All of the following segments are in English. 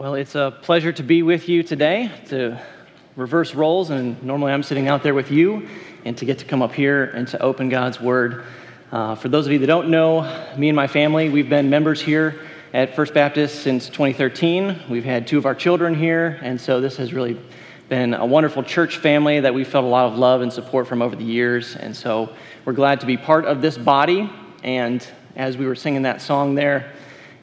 Well, it's a pleasure to be with you today, to reverse roles, and normally I'm sitting out there with you, and to get to come up here and to open God's Word. Uh, for those of you that don't know, me and my family, we've been members here at First Baptist since 2013. We've had two of our children here, and so this has really been a wonderful church family that we've felt a lot of love and support from over the years, and so we're glad to be part of this body. And as we were singing that song there,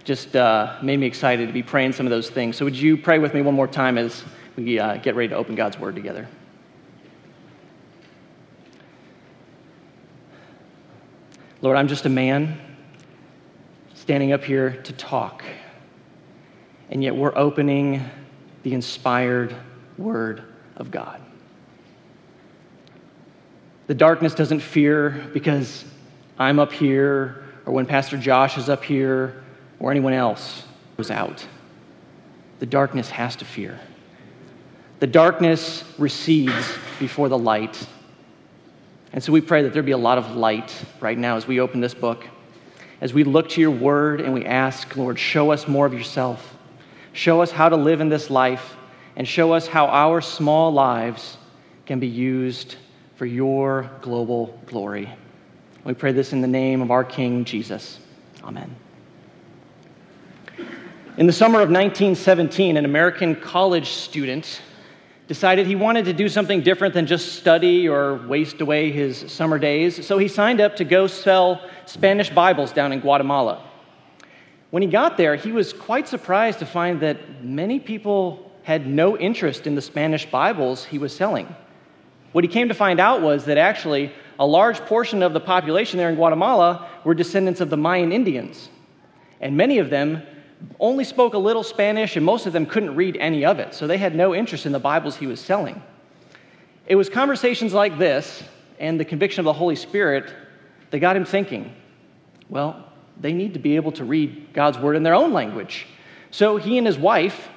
just uh, made me excited to be praying some of those things. So, would you pray with me one more time as we uh, get ready to open God's Word together? Lord, I'm just a man standing up here to talk, and yet we're opening the inspired Word of God. The darkness doesn't fear because I'm up here, or when Pastor Josh is up here, or anyone else goes out. The darkness has to fear. The darkness recedes before the light. And so we pray that there be a lot of light right now as we open this book, as we look to your word and we ask, Lord, show us more of yourself. Show us how to live in this life and show us how our small lives can be used for your global glory. We pray this in the name of our King Jesus. Amen. In the summer of 1917, an American college student decided he wanted to do something different than just study or waste away his summer days, so he signed up to go sell Spanish Bibles down in Guatemala. When he got there, he was quite surprised to find that many people had no interest in the Spanish Bibles he was selling. What he came to find out was that actually a large portion of the population there in Guatemala were descendants of the Mayan Indians, and many of them only spoke a little Spanish, and most of them couldn't read any of it, so they had no interest in the Bibles he was selling. It was conversations like this and the conviction of the Holy Spirit that got him thinking well, they need to be able to read God's Word in their own language. So he and his wife,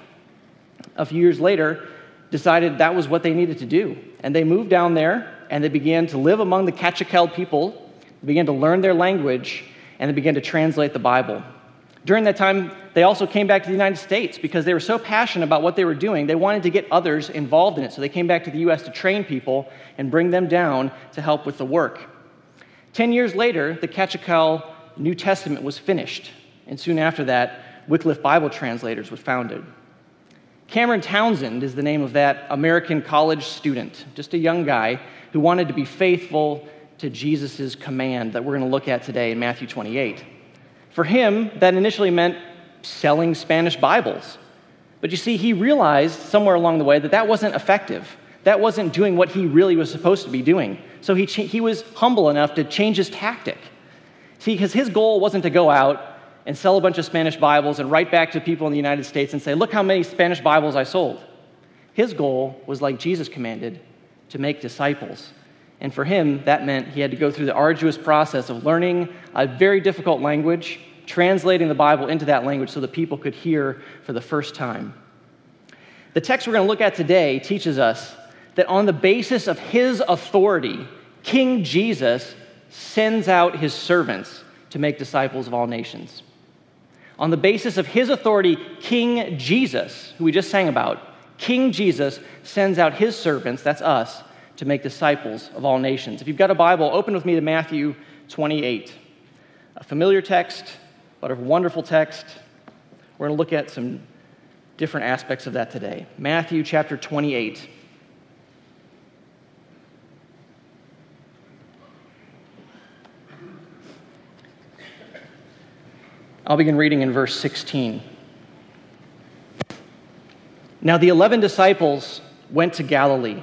a few years later, decided that was what they needed to do. And they moved down there and they began to live among the Kaqchikel people, began to learn their language, and they began to translate the Bible. During that time, they also came back to the United States because they were so passionate about what they were doing, they wanted to get others involved in it. So they came back to the U.S. to train people and bring them down to help with the work. Ten years later, the Kaqchikel New Testament was finished, and soon after that, Wycliffe Bible Translators was founded. Cameron Townsend is the name of that American college student, just a young guy who wanted to be faithful to Jesus' command that we're going to look at today in Matthew 28. For him, that initially meant selling Spanish Bibles. But you see, he realized somewhere along the way that that wasn't effective. That wasn't doing what he really was supposed to be doing. So he, he was humble enough to change his tactic. See, because his goal wasn't to go out and sell a bunch of Spanish Bibles and write back to people in the United States and say, Look how many Spanish Bibles I sold. His goal was like Jesus commanded to make disciples. And for him, that meant he had to go through the arduous process of learning a very difficult language, translating the Bible into that language so that people could hear for the first time. The text we're going to look at today teaches us that on the basis of his authority, King Jesus sends out his servants to make disciples of all nations. On the basis of his authority, King Jesus, who we just sang about, King Jesus sends out his servants, that's us, to make disciples of all nations. If you've got a Bible, open with me to Matthew 28. A familiar text, but a wonderful text. We're going to look at some different aspects of that today. Matthew chapter 28. I'll begin reading in verse 16. Now the eleven disciples went to Galilee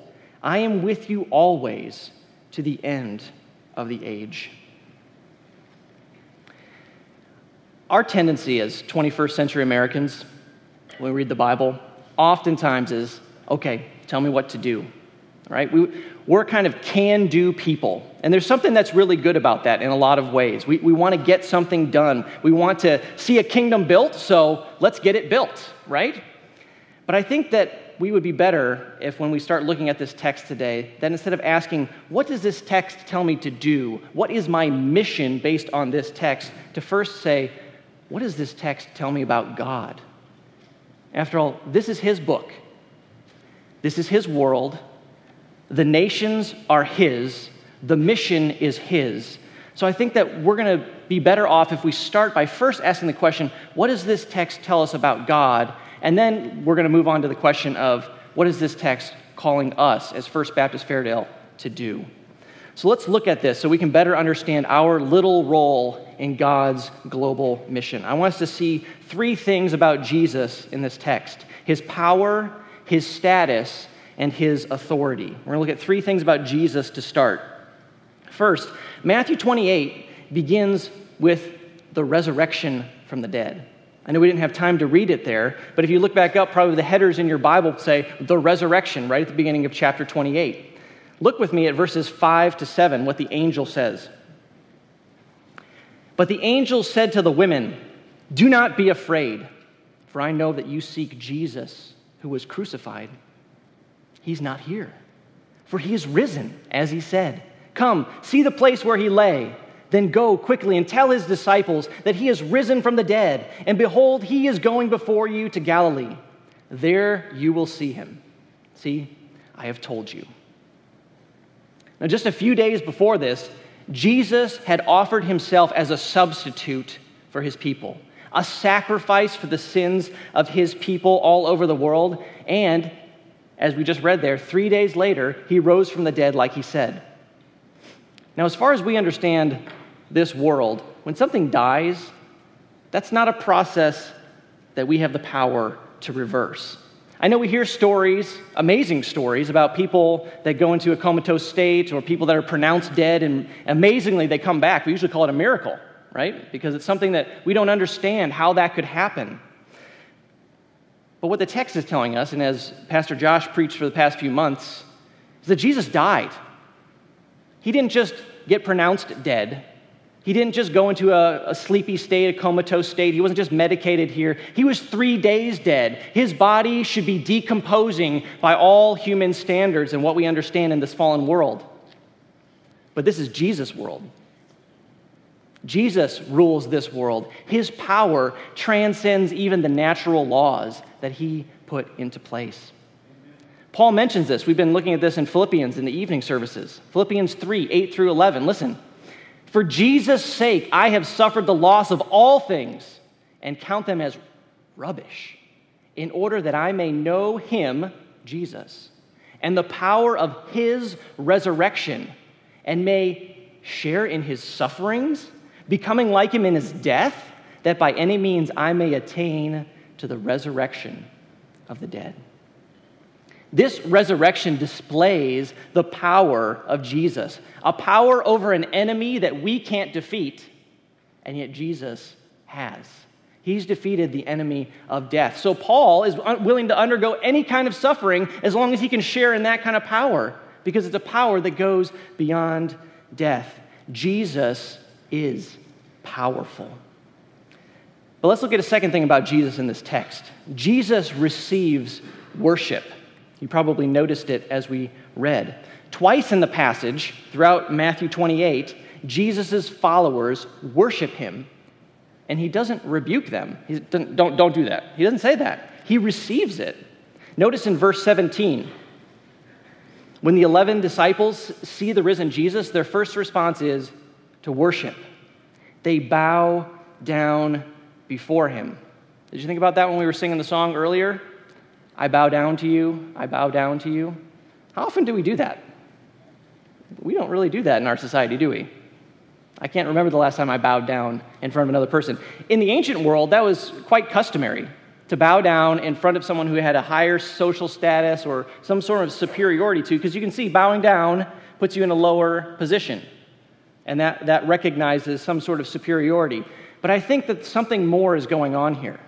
I am with you always to the end of the age. Our tendency as 21st century Americans, when we read the Bible, oftentimes is okay, tell me what to do. Right? We, we're kind of can do people. And there's something that's really good about that in a lot of ways. We, we want to get something done, we want to see a kingdom built, so let's get it built, right? But I think that we would be better if, when we start looking at this text today, that instead of asking, What does this text tell me to do? What is my mission based on this text? to first say, What does this text tell me about God? After all, this is His book, this is His world. The nations are His, the mission is His. So I think that we're going to be better off if we start by first asking the question what does this text tell us about God? And then we're going to move on to the question of what is this text calling us as First Baptist Fairdale to do? So let's look at this so we can better understand our little role in God's global mission. I want us to see three things about Jesus in this text his power, his status, and his authority. We're going to look at three things about Jesus to start. First, Matthew 28 begins with the resurrection from the dead. I know we didn't have time to read it there, but if you look back up, probably the headers in your Bible say the resurrection right at the beginning of chapter 28. Look with me at verses 5 to 7, what the angel says. But the angel said to the women, Do not be afraid, for I know that you seek Jesus, who was crucified. He's not here, for he is risen, as he said. Come, see the place where he lay then go quickly and tell his disciples that he is risen from the dead, and behold, he is going before you to Galilee. There you will see him. See, I have told you. Now, just a few days before this, Jesus had offered himself as a substitute for his people, a sacrifice for the sins of his people all over the world. And, as we just read there, three days later, he rose from the dead like he said. Now, as far as we understand this world, when something dies, that's not a process that we have the power to reverse. I know we hear stories, amazing stories, about people that go into a comatose state or people that are pronounced dead, and amazingly they come back. We usually call it a miracle, right? Because it's something that we don't understand how that could happen. But what the text is telling us, and as Pastor Josh preached for the past few months, is that Jesus died. He didn't just get pronounced dead, he didn't just go into a, a, sleepy state, a comatose state. He wasn't just medicated here. He was three days dead. His body should be decomposing by all human standards and what we understand in this fallen world. But this is Jesus' world. Jesus rules this world. His power transcends even the natural laws that he put into place. Paul mentions this. We've been looking at this in Philippians in the evening services. Philippians 3 8 through 11. Listen. For Jesus' sake, I have suffered the loss of all things and count them as rubbish, in order that I may know him, Jesus, and the power of his resurrection, and may share in his sufferings, becoming like him in his death, that by any means I may attain to the resurrection of the dead. This resurrection displays the power of Jesus, a power over an enemy that we can't defeat, and yet Jesus has. He's defeated the enemy of death. So Paul is willing to undergo any kind of suffering as long as he can share in that kind of power, because it's a power that goes beyond death. Jesus is powerful. But let's look at a second thing about Jesus in this text. Jesus receives worship. You probably noticed it as we read. Twice in the passage, throughout Matthew 28, Jesus' followers worship him, and he doesn't rebuke them. He doesn't, don't, don't do that. He doesn't say that. He receives it. Notice in verse 17, when the 11 disciples see the risen Jesus, their first response is to worship. They bow down before him. Did you think about that when we were singing the song earlier? I bow down to you, I bow down to you. How often do we do that? We don't really do that in our society, do we? I can't remember the last time I bowed down in front of another person. In the ancient world, that was quite customary to bow down in front of someone who had a higher social status or some sort of superiority to, because you can see bowing down puts you in a lower position. And that, that recognizes some sort of superiority. But I think that something more is going on here.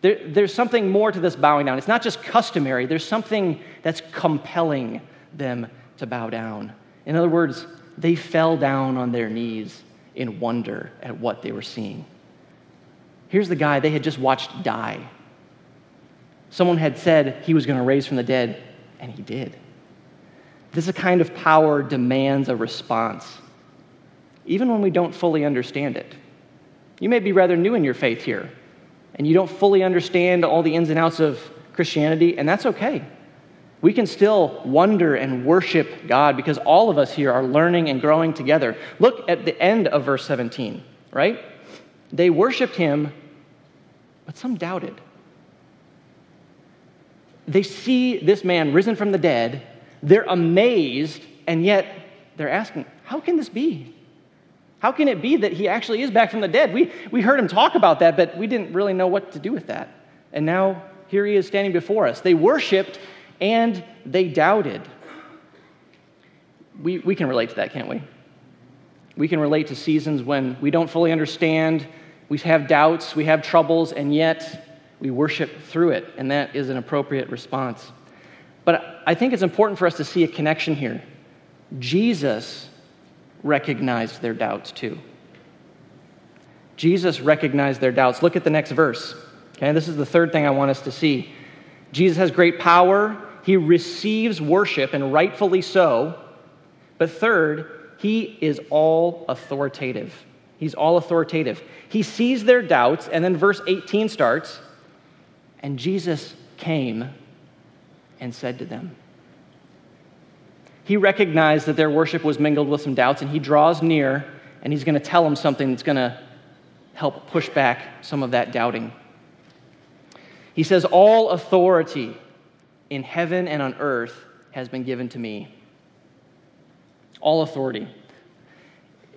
There, there's something more to this bowing down. It's not just customary, there's something that's compelling them to bow down. In other words, they fell down on their knees in wonder at what they were seeing. Here's the guy they had just watched die. Someone had said he was going to raise from the dead, and he did. This kind of power demands a response, even when we don't fully understand it. You may be rather new in your faith here, and you don't fully understand all the ins and outs of Christianity, and that's okay. We can still wonder and worship God because all of us here are learning and growing together. Look at the end of verse 17, right? They worshiped him, but some doubted. They see this man risen from the dead, they're amazed, and yet they're asking, How can this be? How can it be that he actually is back from the dead? We, we heard him talk about that, but we didn't really know what to do with that. And now here he is standing before us. They worshiped and they doubted. We, we can relate to that, can't we? We can relate to seasons when we don't fully understand, we have doubts, we have troubles, and yet we worship through it, and that is an appropriate response. But I think it's important for us to see a connection here. Jesus recognized their doubts too. Jesus recognized their doubts. Look at the next verse. Okay, this is the third thing I want us to see. Jesus has great power. He receives worship, and rightfully so. But third, he is all authoritative. He's all authoritative. He sees their doubts, and then verse 18 starts, and Jesus came and said to them, he recognized that their worship was mingled with some doubts, and he draws near and he's going to tell them something that's going to help push back some of that doubting. He says, All authority in heaven and on earth has been given to me. All authority.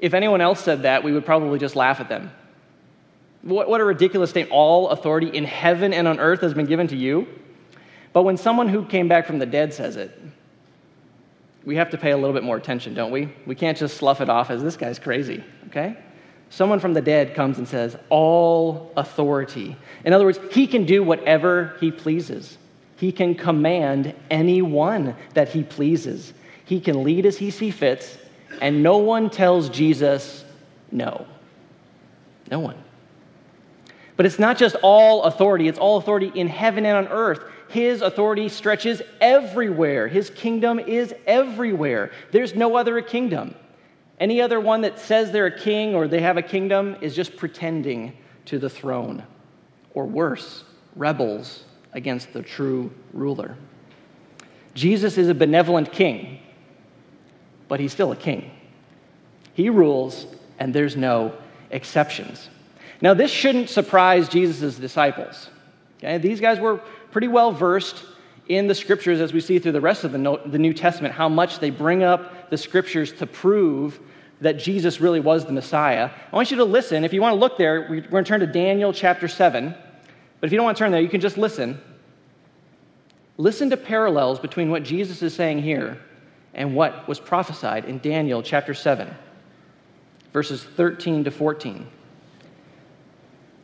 If anyone else said that, we would probably just laugh at them. What, what a ridiculous statement. All authority in heaven and on earth has been given to you. But when someone who came back from the dead says it, we have to pay a little bit more attention, don't we? We can't just slough it off as this guy's crazy, okay? Someone from the dead comes and says, All authority. In other words, he can do whatever he pleases. He can command anyone that he pleases. He can lead as he sees fits, and no one tells Jesus no. No one. But it's not just all authority, it's all authority in heaven and on earth. His authority stretches everywhere. His kingdom is everywhere. There's no other kingdom. Any other one that says they're a king or they have a kingdom is just pretending to the throne, or worse, rebels against the true ruler. Jesus is a benevolent king, but he's still a king. He rules, and there's no exceptions. Now, this shouldn't surprise Jesus' disciples. Okay? These guys were pretty well versed in the scriptures as we see through the rest of the, the New Testament, how much they bring up the scriptures to prove that Jesus really was the Messiah. I want you to listen. If you want to look there, we're going to turn to Daniel chapter 7. But if you don't want to turn there, you can just listen. Listen to parallels between what Jesus is saying here and what was prophesied in Daniel chapter 7, verses 13 to 14.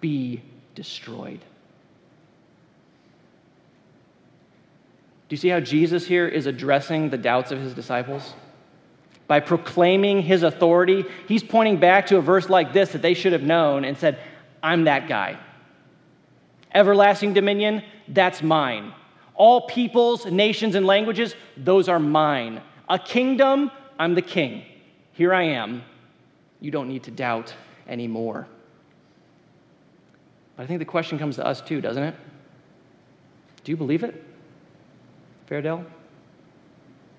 be destroyed. Do you see how Jesus here is addressing the doubts of his disciples? By proclaiming his authority, he's pointing back to a verse like this that they should have known and said, I'm that guy. Everlasting dominion, that's mine. All peoples, nations, and languages, those are mine. A kingdom, I'm the king. Here I am. You don't need to doubt anymore. But I think the question comes to us too, doesn't it? Do you believe it? Fairdale?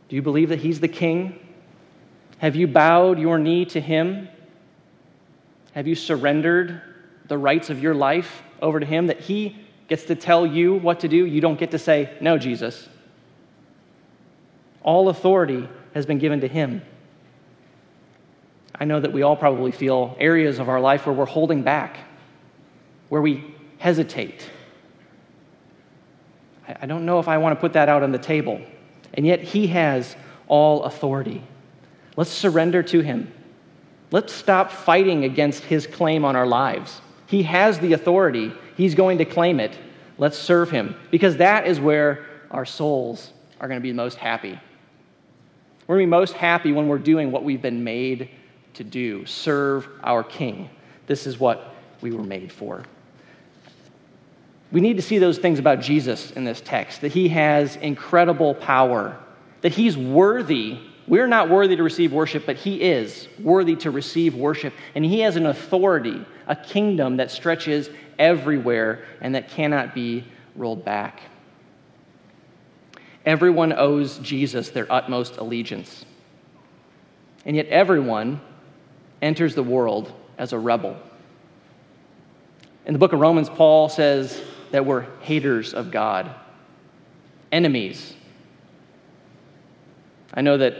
Do you believe that He's the King? Have you bowed your knee to Him? Have you surrendered the rights of your life over to Him? That He gets to tell you what to do. You don't get to say, No, Jesus. All authority has been given to him. I know that we all probably feel areas of our life where we're holding back, where we hesitate. I don't know if I want to put that out on the table. And yet, He has all authority. Let's surrender to Him. Let's stop fighting against His claim on our lives. He has the authority, He's going to claim it. Let's serve Him because that is where our souls are going to be most happy. We're going to be most happy when we're doing what we've been made to do serve our King. This is what we were made for. We need to see those things about Jesus in this text that he has incredible power, that he's worthy. We're not worthy to receive worship, but he is worthy to receive worship. And he has an authority, a kingdom that stretches everywhere and that cannot be rolled back. Everyone owes Jesus their utmost allegiance. And yet, everyone enters the world as a rebel. In the book of Romans, Paul says that we're haters of God, enemies. I know that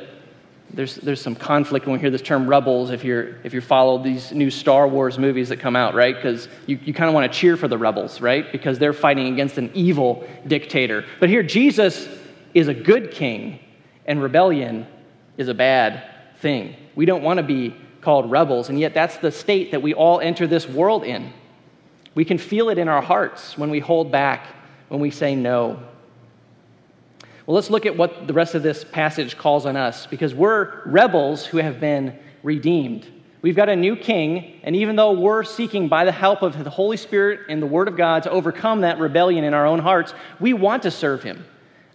there's, there's some conflict when we hear this term rebels if you're if you follow these new Star Wars movies that come out, right? Because you, you kind of want to cheer for the rebels, right? Because they're fighting against an evil dictator. But here, Jesus is a good king, and rebellion is a bad thing. We don't want to be called rebels, and yet that's the state that we all enter this world in. We can feel it in our hearts when we hold back, when we say no. Well, let's look at what the rest of this passage calls on us because we're rebels who have been redeemed. We've got a new king, and even though we're seeking by the help of the Holy Spirit and the Word of God to overcome that rebellion in our own hearts, we want to serve him.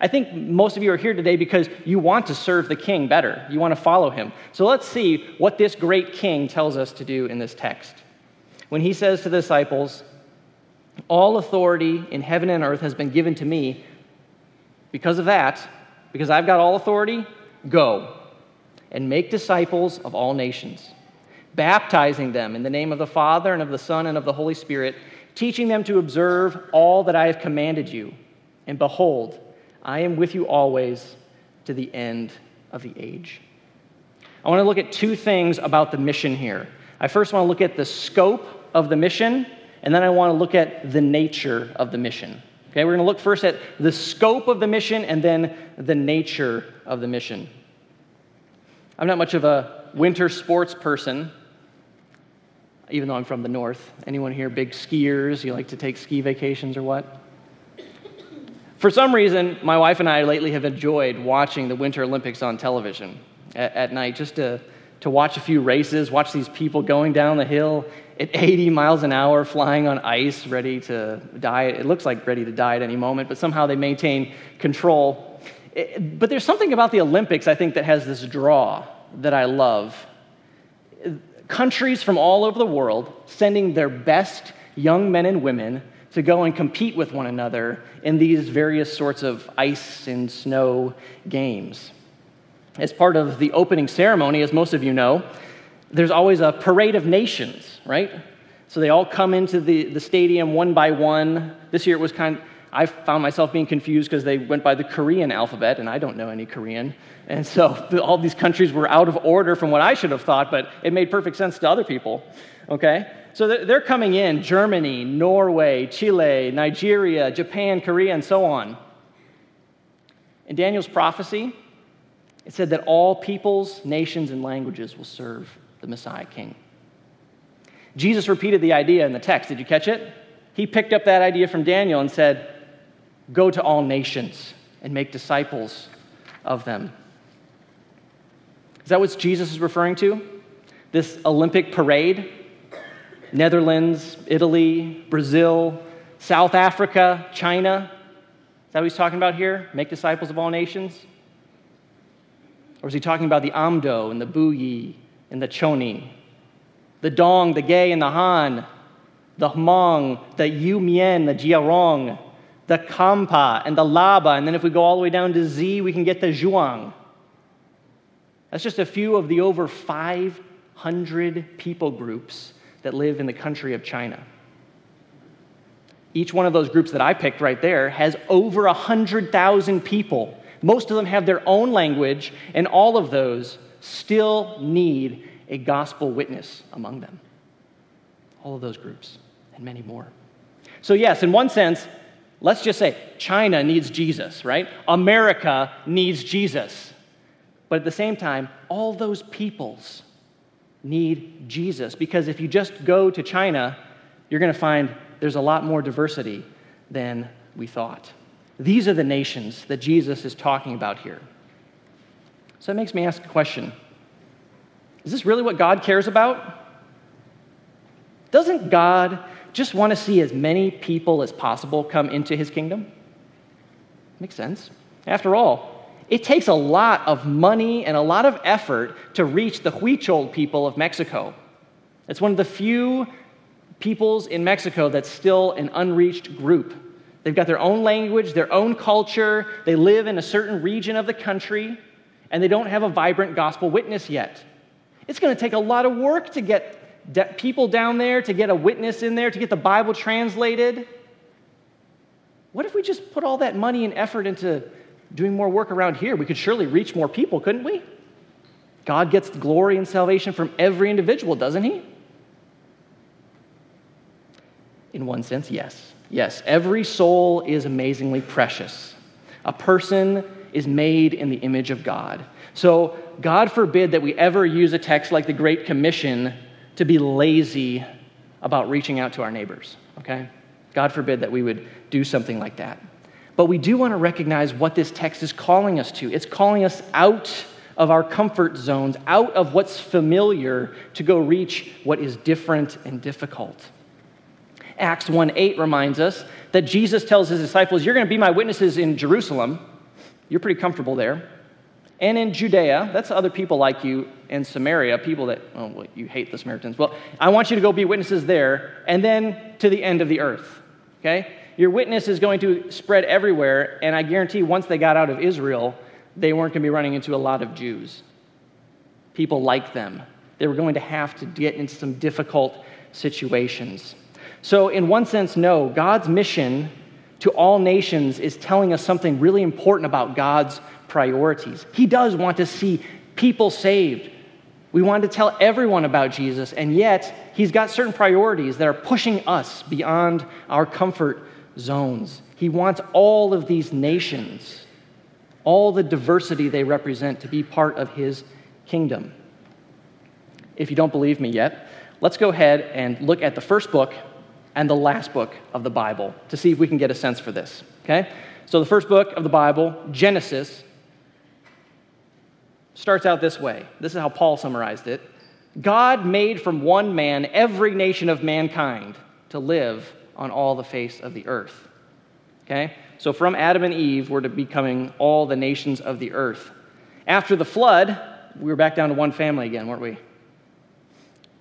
I think most of you are here today because you want to serve the king better. You want to follow him. So let's see what this great king tells us to do in this text. When he says to the disciples, All authority in heaven and earth has been given to me, because of that, because I've got all authority, go and make disciples of all nations, baptizing them in the name of the Father and of the Son and of the Holy Spirit, teaching them to observe all that I have commanded you. And behold, I am with you always to the end of the age. I want to look at two things about the mission here. I first want to look at the scope of the mission, and then I want to look at the nature of the mission. Okay, we're going to look first at the scope of the mission and then the nature of the mission. I'm not much of a winter sports person, even though I'm from the north. Anyone here big skiers? You like to take ski vacations or what? For some reason, my wife and I lately have enjoyed watching the Winter Olympics on television at, at night just to, to watch a few races, watch these people going down the hill at 80 miles an hour, flying on ice, ready to die. It looks like ready to die at any moment, but somehow they maintain control. But there's something about the Olympics, I think, that has this draw that I love. Countries from all over the world sending their best young men and women to go and compete with one another in these various sorts of ice and snow games. As part of the opening ceremony, as most of you know, there's always a parade of nations, right? So they all come into the, the stadium one by one. This year it was kind of, I found myself being confused because they went by the Korean alphabet, and I don't know any Korean. And so all these countries were out of order from what I should have thought, but it made perfect sense to other people, okay? So they're coming in Germany, Norway, Chile, Nigeria, Japan, Korea, and so on. In Daniel's prophecy, it said that all peoples, nations, and languages will serve the Messiah King. Jesus repeated the idea in the text. Did you catch it? He picked up that idea from Daniel and said, Go to all nations and make disciples of them. Is that what Jesus is referring to? This Olympic parade? Netherlands, Italy, Brazil, South Africa, China. Is that what he's talking about here? Make disciples of all nations? Or is he talking about the Amdo and the Buyi and the Choni? The Dong, the Gay, and the Han, the Hmong, the Iu Mien, the Jiarong, the Khampa, and the Laba. And then if we go all the way down to Z, we can get the Zhuang. That's just a few of the over 500 people groups that live in the country of China. Each one of those groups that I picked right there has over 100,000 people. Most of them have their own language, and all of those still need a gospel witness among them. All of those groups, and many more. So, yes, in one sense, let's just say China needs Jesus, right? America needs Jesus. But at the same time, all those peoples need Jesus because if you just go to China, you're going to find there's a lot more diversity than we thought. These are the nations that Jesus is talking about here. So it makes me ask a question Is this really what God cares about? Doesn't God just want to see as many people as possible come into his kingdom? Makes sense. After all, it takes a lot of money and a lot of effort to reach the Huichol people of Mexico. It's one of the few peoples in Mexico that's still an unreached group. They've got their own language, their own culture, they live in a certain region of the country, and they don't have a vibrant gospel witness yet. It's going to take a lot of work to get people down there, to get a witness in there, to get the Bible translated. What if we just put all that money and effort into doing more work around here? We could surely reach more people, couldn't we? God gets glory and salvation from every individual, doesn't He? In one sense, yes. Yes, every soul is amazingly precious. A person is made in the image of God. So, God forbid that we ever use a text like the Great Commission to be lazy about reaching out to our neighbors, okay? God forbid that we would do something like that. But we do want to recognize what this text is calling us to. It's calling us out of our comfort zones, out of what's familiar, to go reach what is different and difficult. Acts 1 8 reminds us that Jesus tells his disciples, You're going to be my witnesses in Jerusalem. You're pretty comfortable there. And in Judea, that's other people like you in Samaria, people that, oh, well, you hate the Samaritans. Well, I want you to go be witnesses there, and then to the end of the earth. Okay? Your witness is going to spread everywhere, and I guarantee once they got out of Israel, they weren't going to be running into a lot of Jews. People like them. They were going to have to get into some difficult situations. So, in one sense, no, God's mission to all nations is telling us something really important about God's priorities. He does want to see people saved. We want to tell everyone about Jesus, and yet He's got certain priorities that are pushing us beyond our comfort zones. He wants all of these nations, all the diversity they represent, to be part of His kingdom. If you don't believe me yet, let's go ahead and look at the first book and the last book of the Bible to see if we can get a sense for this. Okay? So, the first book of the Bible, Genesis, starts out this way. This is how Paul summarized it God made from one man every nation of mankind to live on all the face of the earth. Okay? So, from Adam and Eve, we're to becoming all the nations of the earth. After the flood, we were back down to one family again, weren't we?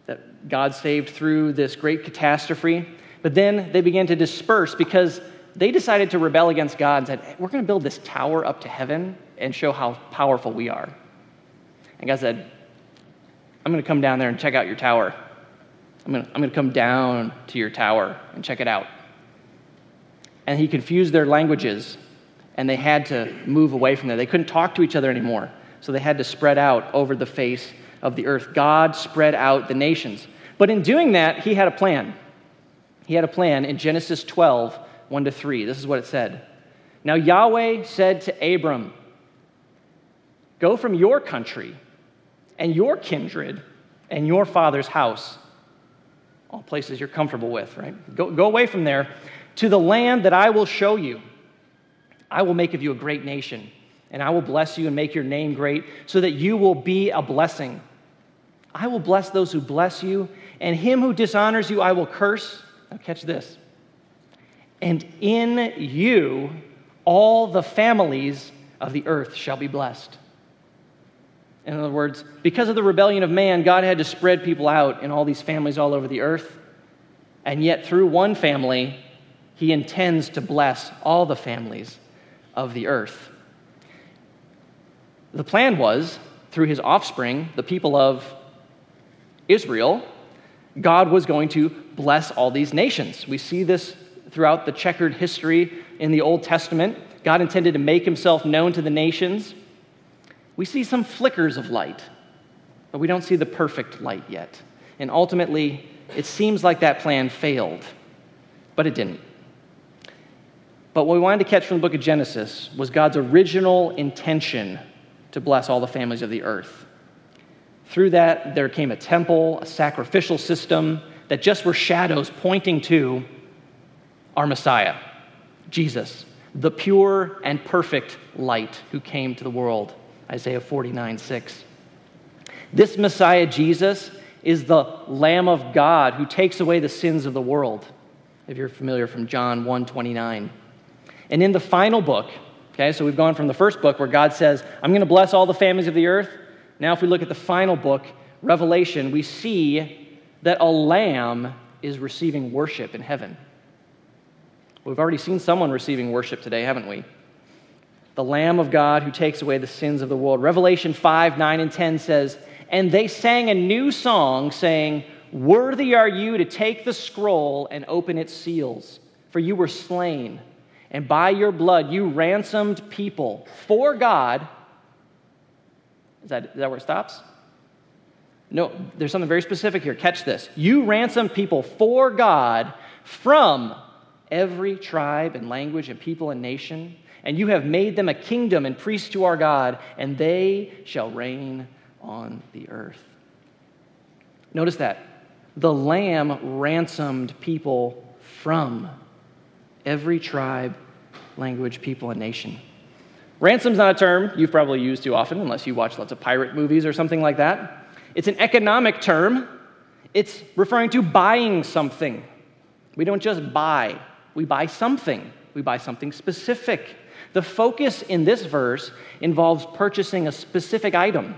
That God saved through this great catastrophe. But then they began to disperse because they decided to rebel against God and said, We're going to build this tower up to heaven and show how powerful we are. And God said, I'm going to come down there and check out your tower. I'm going, to, I'm going to come down to your tower and check it out. And he confused their languages, and they had to move away from there. They couldn't talk to each other anymore, so they had to spread out over the face of the earth. God spread out the nations. But in doing that, he had a plan. He had a plan in Genesis 12, 1 to 3. This is what it said. Now Yahweh said to Abram, Go from your country and your kindred and your father's house, all places you're comfortable with, right? Go, go away from there to the land that I will show you. I will make of you a great nation, and I will bless you and make your name great, so that you will be a blessing. I will bless those who bless you, and him who dishonors you I will curse. Now, catch this. And in you, all the families of the earth shall be blessed. In other words, because of the rebellion of man, God had to spread people out in all these families all over the earth. And yet, through one family, he intends to bless all the families of the earth. The plan was, through his offspring, the people of Israel, God was going to bless all these nations. We see this throughout the checkered history in the Old Testament. God intended to make himself known to the nations. We see some flickers of light, but we don't see the perfect light yet. And ultimately, it seems like that plan failed, but it didn't. But what we wanted to catch from the book of Genesis was God's original intention to bless all the families of the earth. Through that, there came a temple, a sacrificial system that just were shadows pointing to our Messiah, Jesus, the pure and perfect light who came to the world. Isaiah 49 6. This Messiah, Jesus, is the Lamb of God who takes away the sins of the world. If you're familiar from John 1 29. And in the final book, okay, so we've gone from the first book where God says, I'm going to bless all the families of the earth. Now, if we look at the final book, Revelation, we see that a lamb is receiving worship in heaven. We've already seen someone receiving worship today, haven't we? The Lamb of God who takes away the sins of the world. Revelation 5 9 and 10 says, And they sang a new song, saying, Worthy are you to take the scroll and open its seals, for you were slain and by your blood you ransomed people for God. Is that, is that where it stops? No, there's something very specific here. Catch this. You ransomed people for God from every tribe and language and people and nation, and you have made them a kingdom and priests to our God, and they shall reign on the earth. Notice that. The Lamb ransomed people from every tribe language, people, and nation. Ransom's not a term you've probably used too often unless you watch lots of pirate movies or something like that. It's an economic term, it's referring to buying something. We don't just buy, we buy something, we buy something specific. The focus in this verse involves purchasing a specific item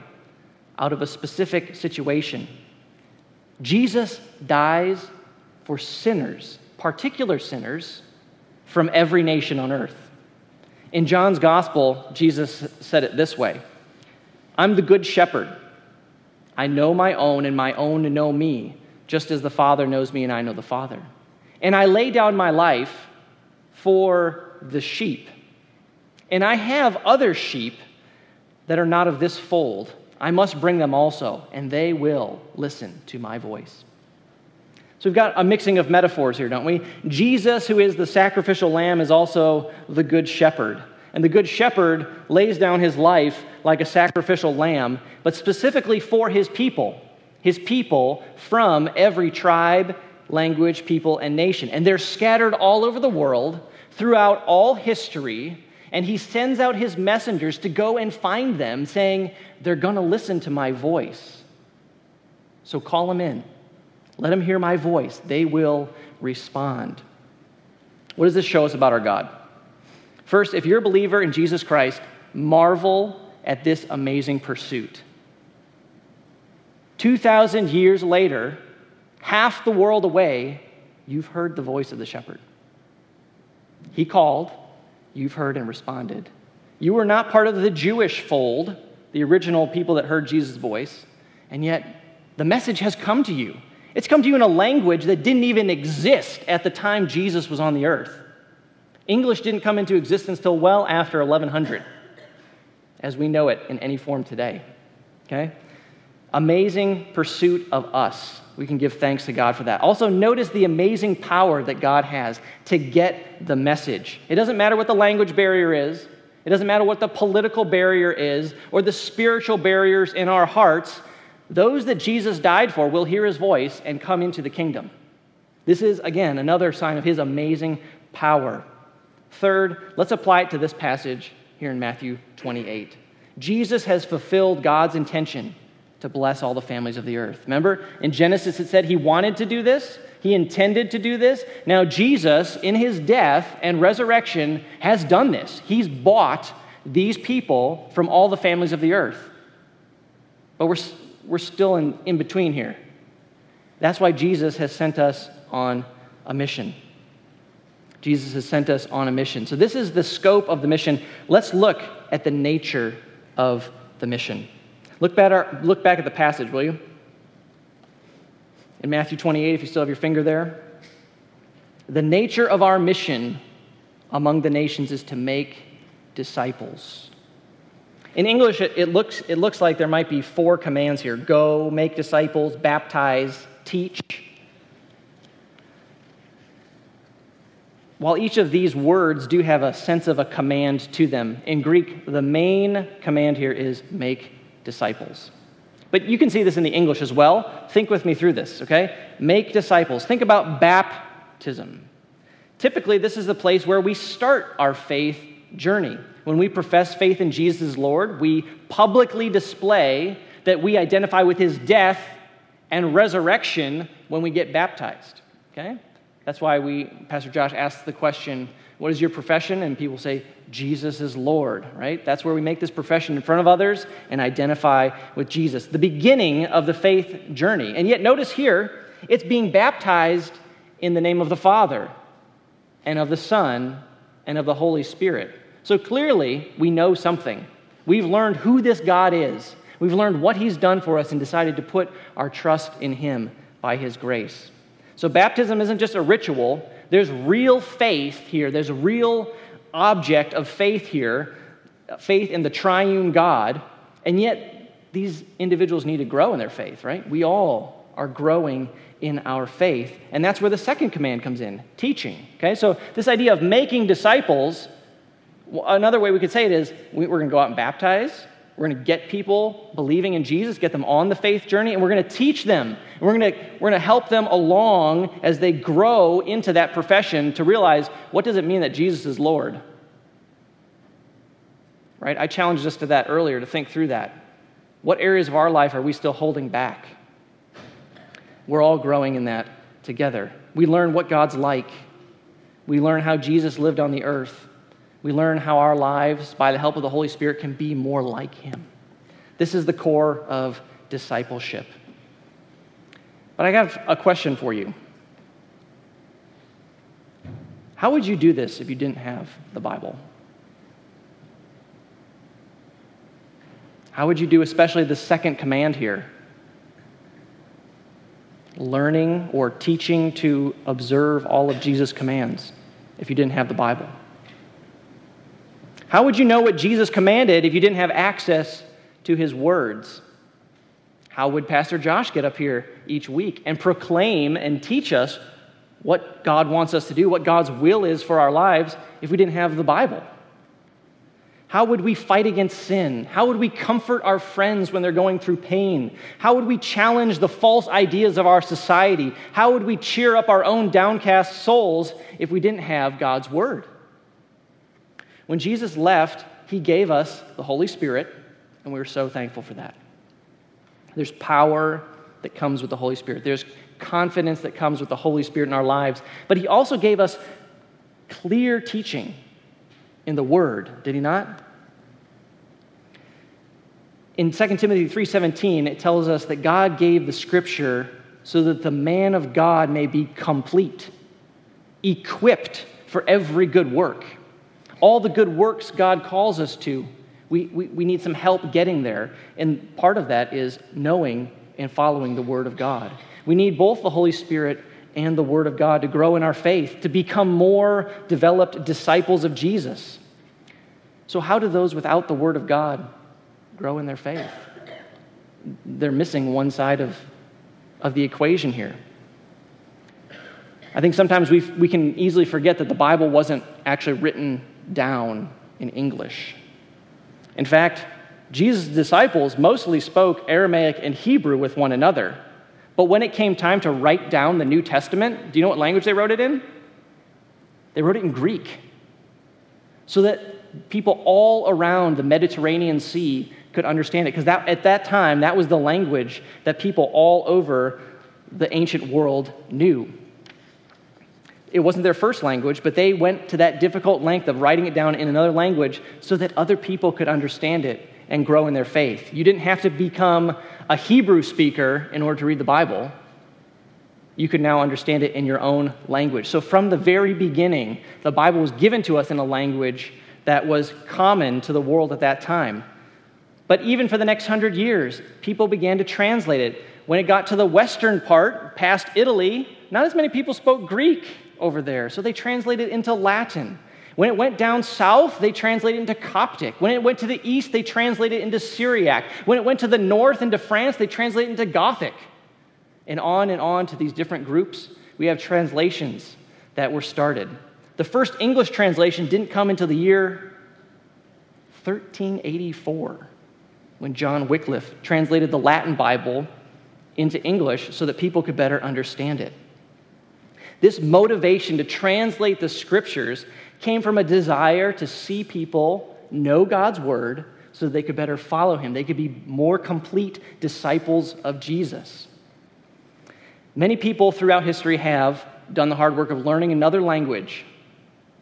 out of a specific situation. Jesus dies for sinners, particular sinners, from every nation on earth. In John's gospel, Jesus said it this way I'm the good shepherd. I know my own, and my own know me, just as the Father knows me and I know the Father. And I lay down my life for the sheep. And I have other sheep that are not of this fold. I must bring them also, and they will listen to my voice. So we've got a mixing of metaphors here, don't we? Jesus, who is the sacrificial lamb, is also the good shepherd. And the good shepherd lays down his life like a sacrificial lamb, but specifically for his people, his people from every tribe, language, people, and nation. And they're scattered all over the world throughout all history. And he sends out his messengers to go and find them, saying, They're going to listen to my voice. So call them in. Let them hear my voice. They will respond. What does this show us about our God? First, if you're a believer in Jesus Christ, marvel at this amazing pursuit. 2,000 years later, half the world away, you've heard the voice of the shepherd. He called, you've heard and responded. You were not part of the Jewish fold, the original people that heard Jesus' voice, and yet the message has come to you. It's come to you in a language that didn't even exist at the time Jesus was on the earth. English didn't come into existence till well after 1100, as we know it in any form today. Okay? Amazing pursuit of us. We can give thanks to God for that. Also, notice the amazing power that God has to get the message. It doesn't matter what the language barrier is, it doesn't matter what the political barrier is, or the spiritual barriers in our hearts those that Jesus died for will hear his voice and come into the kingdom. This is, again, another sign of his amazing power. Third, let's apply it to this passage here in Matthew 28. Jesus has fulfilled God's intention to bless all the families of the earth. Remember, in Genesis it said he wanted to do this, he intended to do this. Now, Jesus, in his death and resurrection, has done this. He's bought these people from all the families of the earth. But we're, we're still in, in between here. That's why Jesus has sent us on a mission. Jesus has sent us on a mission. So, this is the scope of the mission. Let's look at the nature of the mission. Look back, our, look back at the passage, will you? In Matthew 28, if you still have your finger there. The nature of our mission among the nations is to make disciples. In English, it, it, looks, it looks like there might be four commands here go, make disciples, baptize, teach. While each of these words do have a sense of a command to them, in Greek, the main command here is make disciples. But you can see this in the English as well. Think with me through this, okay? Make disciples. Think about baptism. Typically, this is the place where we start our faith journey. When we profess faith in Jesus as Lord, we publicly display that we identify with his death and resurrection when we get baptized. Okay? That's why we, Pastor Josh asks the question, What is your profession? And people say, Jesus is Lord, right? That's where we make this profession in front of others and identify with Jesus. The beginning of the faith journey. And yet, notice here, it's being baptized in the name of the Father and of the Son and of the Holy Spirit. So clearly, we know something. We've learned who this God is. We've learned what He's done for us and decided to put our trust in Him by His grace. So, baptism isn't just a ritual, there's real faith here. There's a real object of faith here faith in the triune God. And yet, these individuals need to grow in their faith, right? We all are growing in our faith. And that's where the second command comes in teaching. Okay, so this idea of making disciples, another way we could say it is we're going to go out and baptize. We're going to get people believing in Jesus, get them on the faith journey, and we're going to teach them. And we're going to, we're going to help them along as they grow into that profession to realize what does it mean that Jesus is Lord? Right? I challenged us to that earlier to think through that. What areas of our life are we still holding back? We're all growing in that together. We learn what God's like. We learn how Jesus lived on the earth. We learn how our lives, by the help of the Holy Spirit, can be more like Him. This is the core of discipleship. But I have a question for you. How would you do this if you didn't have the Bible? How would you do, especially the second command here? learning or teaching to observe all of Jesus' commands if you didn't have the Bible? How would you know what Jesus commanded if you didn't have access to his words? How would Pastor Josh get up here each week and proclaim and teach us what God wants us to do, what God's will is for our lives if we didn't have the Bible? How would we fight against sin? How would we comfort our friends when they're going through pain? How would we challenge the false ideas of our society? How would we cheer up our own downcast souls if we didn't have God's Word? When Jesus left, He gave us the Holy Spirit, and we are so thankful for that. There's power that comes with the Holy Spirit, there's confidence that comes with the Holy Spirit in our lives, but He also gave us clear teaching in the word, did he not? In 2 Timothy 3:17 it tells us that God gave the scripture so that the man of God may be complete, equipped for every good work. All the good works God calls us to, we, we, we need some help getting there. And part of that is knowing and following the Word of God. We need both the Holy Spirit and the Word of God to grow in our faith, to become more developed disciples of Jesus. So, how do those without the Word of God grow in their faith? They're missing one side of, of the equation here. I think sometimes we we can easily forget that the Bible wasn't actually written down in English. In fact, Jesus' disciples mostly spoke Aramaic and Hebrew with one another. But when it came time to write down the New Testament, do you know what language they wrote it in? They wrote it in Greek. So that people all around the Mediterranean Sea could understand it. Because at that time, that was the language that people all over the ancient world knew. It wasn't their first language, but they went to that difficult length of writing it down in another language so that other people could understand it and grow in their faith. You didn't have to become a Hebrew speaker in order to read the Bible. You could now understand it in your own language. So, from the very beginning, the Bible was given to us in a language that was common to the world at that time. But even for the next hundred years, people began to translate it. When it got to the western part, past Italy, not as many people spoke Greek. Over there, so they translated it into Latin. When it went down south, they translated into Coptic. When it went to the east, they translated into Syriac. When it went to the north into France, they translated into Gothic. And on and on to these different groups, we have translations that were started. The first English translation didn't come until the year 1384 when John Wycliffe translated the Latin Bible into English so that people could better understand it. This motivation to translate the scriptures came from a desire to see people know God's word so they could better follow him. They could be more complete disciples of Jesus. Many people throughout history have done the hard work of learning another language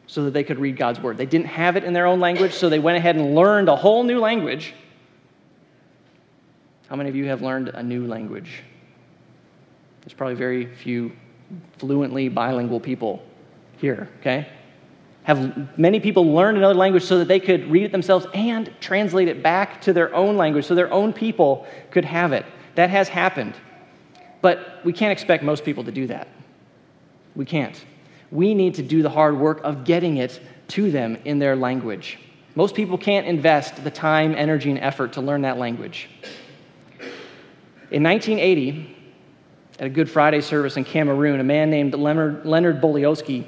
so that they could read God's word. They didn't have it in their own language, so they went ahead and learned a whole new language. How many of you have learned a new language? There's probably very few fluently bilingual people here, okay? Have many people learned another language so that they could read it themselves and translate it back to their own language so their own people could have it. That has happened. But we can't expect most people to do that. We can't. We need to do the hard work of getting it to them in their language. Most people can't invest the time, energy, and effort to learn that language. In 1980, at a Good Friday service in Cameroon, a man named Leonard, Leonard Bolioski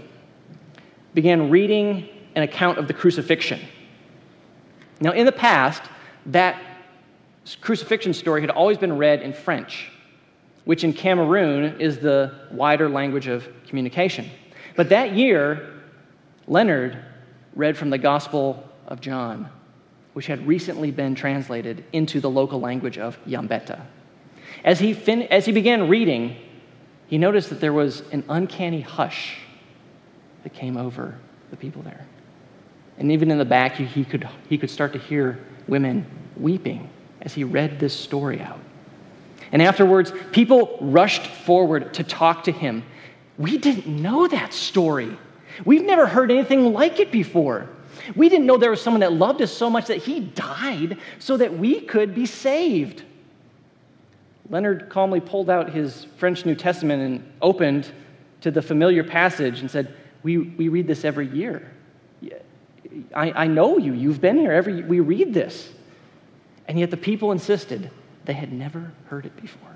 began reading an account of the crucifixion. Now, in the past, that crucifixion story had always been read in French, which in Cameroon is the wider language of communication. But that year, Leonard read from the Gospel of John, which had recently been translated into the local language of Yambeta. As he, fin- as he began reading, he noticed that there was an uncanny hush that came over the people there. And even in the back, he, could, he could start to hear women weeping as he read this story out. And afterwards, people rushed forward to talk to him. We didn't know that story. We've never heard anything like it before. We didn't know there was someone that loved us so much that he died so that we could be saved. Leonard calmly pulled out his French New Testament and opened to the familiar passage and said, we, we read this every year. I, I know you. You've been here every we read this. And yet the people insisted they had never heard it before.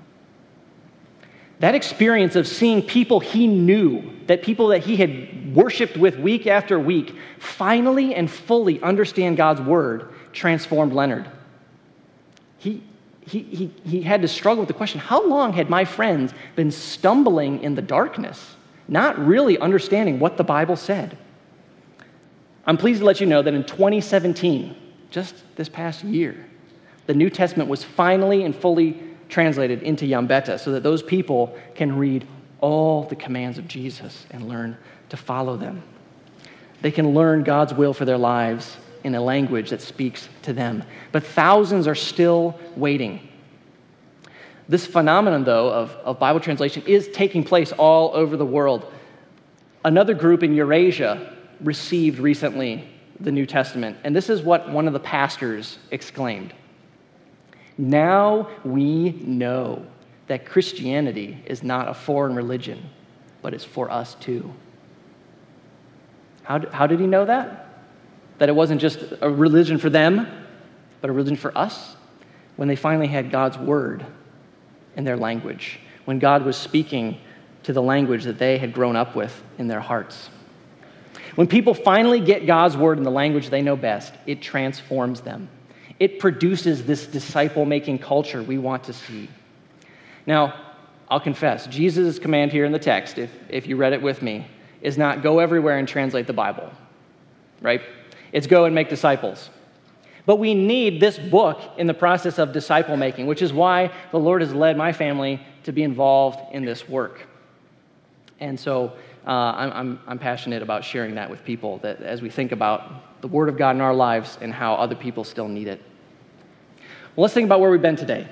That experience of seeing people he knew, that people that he had worshiped with week after week, finally and fully understand God's word transformed Leonard. He, he, he, had to struggle with the question how long had my friends been stumbling in the darkness? not really understanding what the Bible said. I'm pleased to let you know that in 2017, just this past year, the New Testament was finally and fully translated into Yambeta so that those people can read all the commands of Jesus and learn to follow them. They can learn God's will for their lives in a language that speaks to them. But thousands are still waiting this phenomenon, though, of, of Bible translation is taking place all over the world. Another group in Eurasia received recently the New Testament, and this is what one of the pastors exclaimed Now we know that Christianity is not a foreign religion, but is for us too. How, how did he know that? That it wasn't just a religion for them, but a religion for us? When they finally had God's word in their language, when God was speaking to the language that they had grown up with in their hearts. When people finally get God's word in the language they know best, it transforms them. It produces this disciple making culture we want to see. Now, I'll confess, Jesus' command here in the text, if, if you read it with me, is not go everywhere and translate the Bible, right? It's go and make disciples. But we need this book in the process of disciple making, which is why the Lord has led my family to be involved in this work. And so uh, I'm, I'm, I'm passionate about sharing that with people that as we think about the Word of God in our lives and how other people still need it. Well, let's think about where we've been today.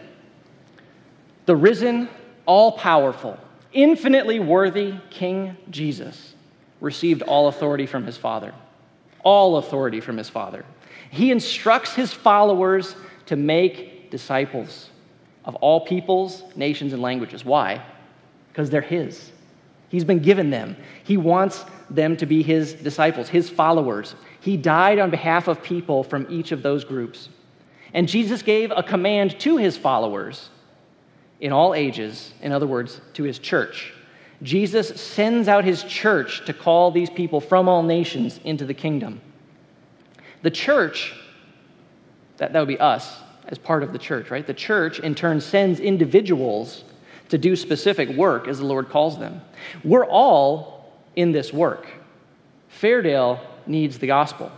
The risen, all powerful, infinitely worthy King Jesus received all authority from his Father. All authority from his Father. He instructs his followers to make disciples of all peoples, nations, and languages. Why? Because they're his. He's been given them. He wants them to be his disciples, his followers. He died on behalf of people from each of those groups. And Jesus gave a command to his followers in all ages, in other words, to his church. Jesus sends out his church to call these people from all nations into the kingdom. The church, that, that would be us as part of the church, right? The church, in turn, sends individuals to do specific work as the Lord calls them. We're all in this work. Fairdale needs the gospel.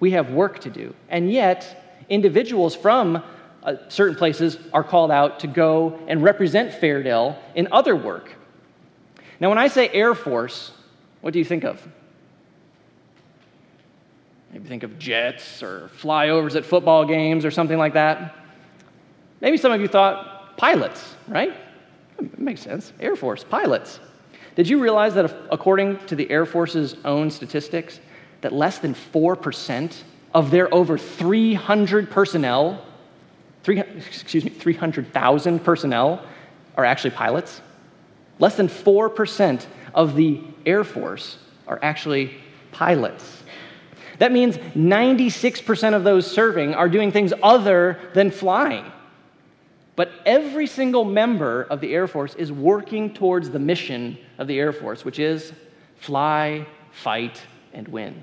We have work to do. And yet, individuals from uh, certain places are called out to go and represent Fairdale in other work. Now, when I say Air Force, what do you think of? Maybe think of jets or flyovers at football games or something like that. Maybe some of you thought pilots, right? It makes sense. Air Force, pilots. Did you realize that according to the Air Force's own statistics, that less than 4% of their over 300 personnel, 300, excuse me, 300,000 personnel are actually pilots? Less than 4% of the Air Force are actually pilots. That means 96% of those serving are doing things other than flying. But every single member of the Air Force is working towards the mission of the Air Force, which is fly, fight, and win.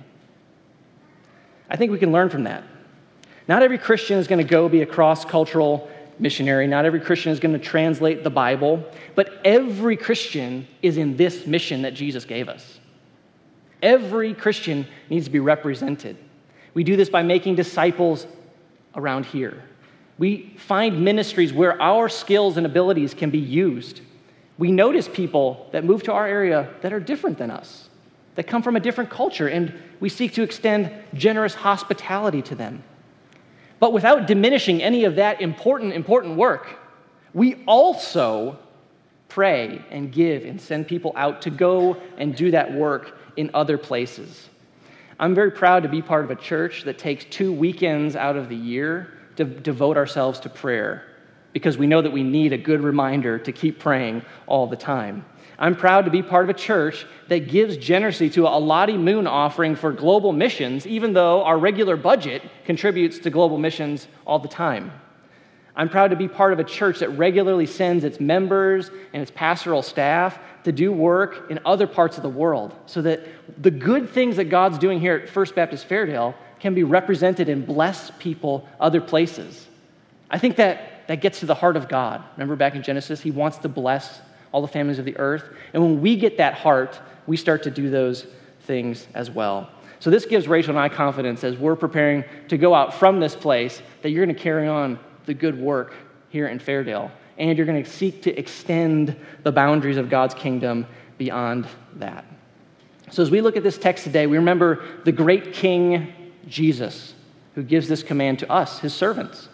I think we can learn from that. Not every Christian is going to go be a cross cultural missionary. Not every Christian is going to translate the Bible, but every Christian is in this mission that Jesus gave us. Every Christian needs to be represented. We do this by making disciples around here. We find ministries where our skills and abilities can be used. We notice people that move to our area that are different than us, that come from a different culture, and we seek to extend generous hospitality to them. But without diminishing any of that important, important work, we also pray and give and send people out to go and do that work in other places. I'm very proud to be part of a church that takes two weekends out of the year to devote ourselves to prayer because we know that we need a good reminder to keep praying all the time. I'm proud to be part of a church that gives generously to a Lottie Moon offering for global missions, even though our regular budget contributes to global missions all the time. I'm proud to be part of a church that regularly sends its members and its pastoral staff to do work in other parts of the world so that the good things that God's doing here at First Baptist Fairdale can be represented and bless people other places. I think that that gets to the heart of God. Remember back in Genesis, He wants to bless all the families of the earth. And when we get that heart, we start to do those things as well. So this gives Rachel and I confidence as we're preparing to go out from this place that you're going to carry on the good work here in Fairdale. And you're going to seek to extend the boundaries of God's kingdom beyond that. So as we look at this text today, we remember the great King Jesus who gives this command to us, his servants.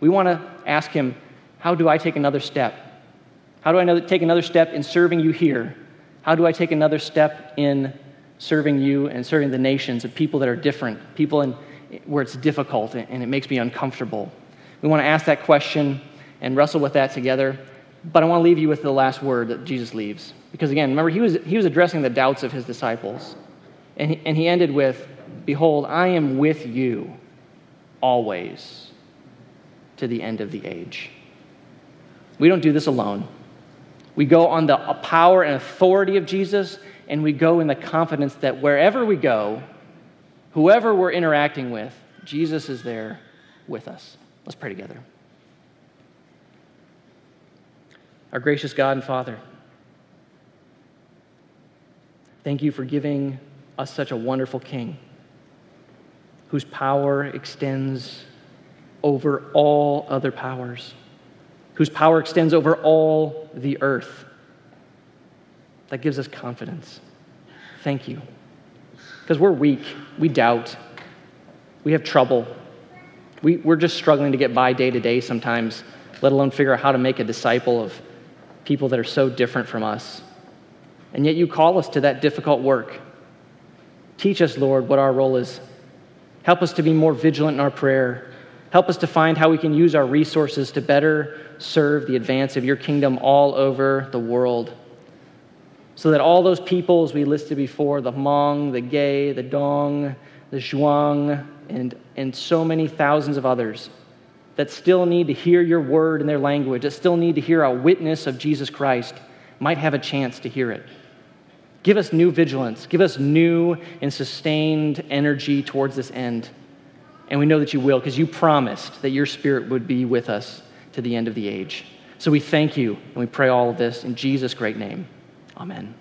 We want to ask him, How do I take another step how do I take another step in serving you here? How do I take another step in serving you and serving the nations of people that are different, people in, where it's difficult and it makes me uncomfortable? We want to ask that question and wrestle with that together. But I want to leave you with the last word that Jesus leaves. Because again, remember, he was, he was addressing the doubts of his disciples. And he, and he ended with, Behold, I am with you always to the end of the age. We don't do this alone. We go on the power and authority of Jesus, and we go in the confidence that wherever we go, whoever we're interacting with, Jesus is there with us. Let's pray together. Our gracious God and Father, thank you for giving us such a wonderful King whose power extends over all other powers whose power extends over all the earth. That gives us confidence. Thank you. Because we're weak, we doubt, we have trouble. We, we're just struggling to get by day to day sometimes, let alone figure out how to make a disciple of people that are so different from us. And yet you call us to that difficult work. Teach us, Lord, what our role is. Help us to be more vigilant in our prayer. Help us to find how we can use our resources to better serve the advance of your kingdom all over the world. so that all those peoples we listed before, the Hmong, the Ge, the Dong, the Zhuang, and, and so many thousands of others that still need to hear your word in their language, that still need to hear a witness of Jesus Christ, might have a chance to hear it. Give us new vigilance. Give us new and sustained energy towards this end. And we know that you will because you promised that your spirit would be with us to the end of the age. So we thank you and we pray all of this in Jesus' great name. Amen.